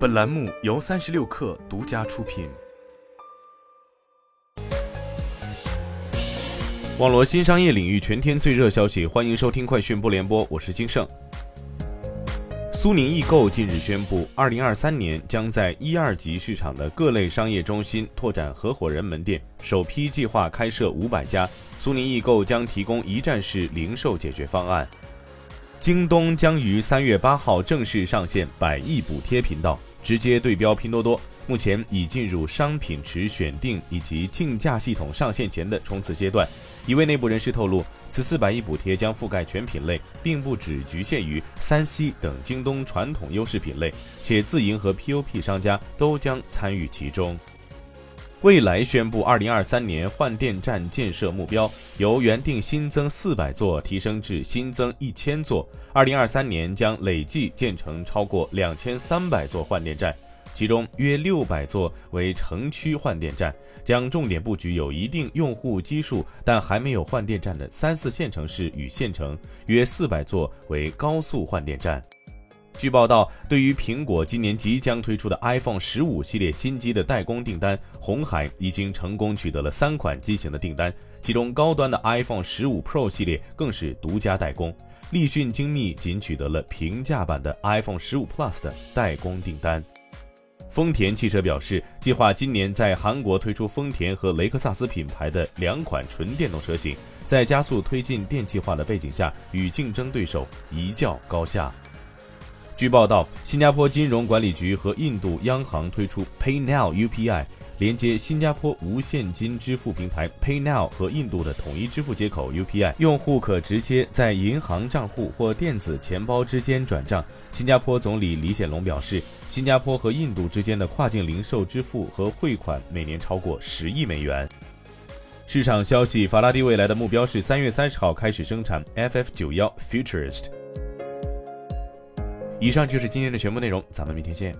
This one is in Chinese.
本栏目由三十六氪独家出品。网络新商业领域全天最热消息，欢迎收听快讯不联播，我是金盛。苏宁易购近日宣布，二零二三年将在一二级市场的各类商业中心拓展合伙人门店，首批计划开设五百家。苏宁易购将提供一站式零售解决方案。京东将于三月八号正式上线百亿补贴频道。直接对标拼多多，目前已进入商品池选定以及竞价系统上线前的冲刺阶段。一位内部人士透露，此次百亿补贴将覆盖全品类，并不只局限于三 C 等京东传统优势品类，且自营和 POP 商家都将参与其中。蔚来宣布，二零二三年换电站建设目标由原定新增四百座提升至新增一千座，二零二三年将累计建成超过两千三百座换电站，其中约六百座为城区换电站，将重点布局有一定用户基数但还没有换电站的三四线城市与县城，约四百座为高速换电站。据报道，对于苹果今年即将推出的 iPhone 十五系列新机的代工订单，红海已经成功取得了三款机型的订单，其中高端的 iPhone 十五 Pro 系列更是独家代工。立讯精密仅取得了平价版的 iPhone 十五 Plus 的代工订单。丰田汽车表示，计划今年在韩国推出丰田和雷克萨斯品牌的两款纯电动车型，在加速推进电气化的背景下，与竞争对手一较高下。据报道，新加坡金融管理局和印度央行推出 PayNow UPI，连接新加坡无现金支付平台 PayNow 和印度的统一支付接口 UPI，用户可直接在银行账户或电子钱包之间转账。新加坡总理李显龙表示，新加坡和印度之间的跨境零售支付和汇款每年超过十亿美元。市场消息，法拉第未来的目标是三月三十号开始生产 FF 九幺 Futurist。以上就是今天的全部内容，咱们明天见。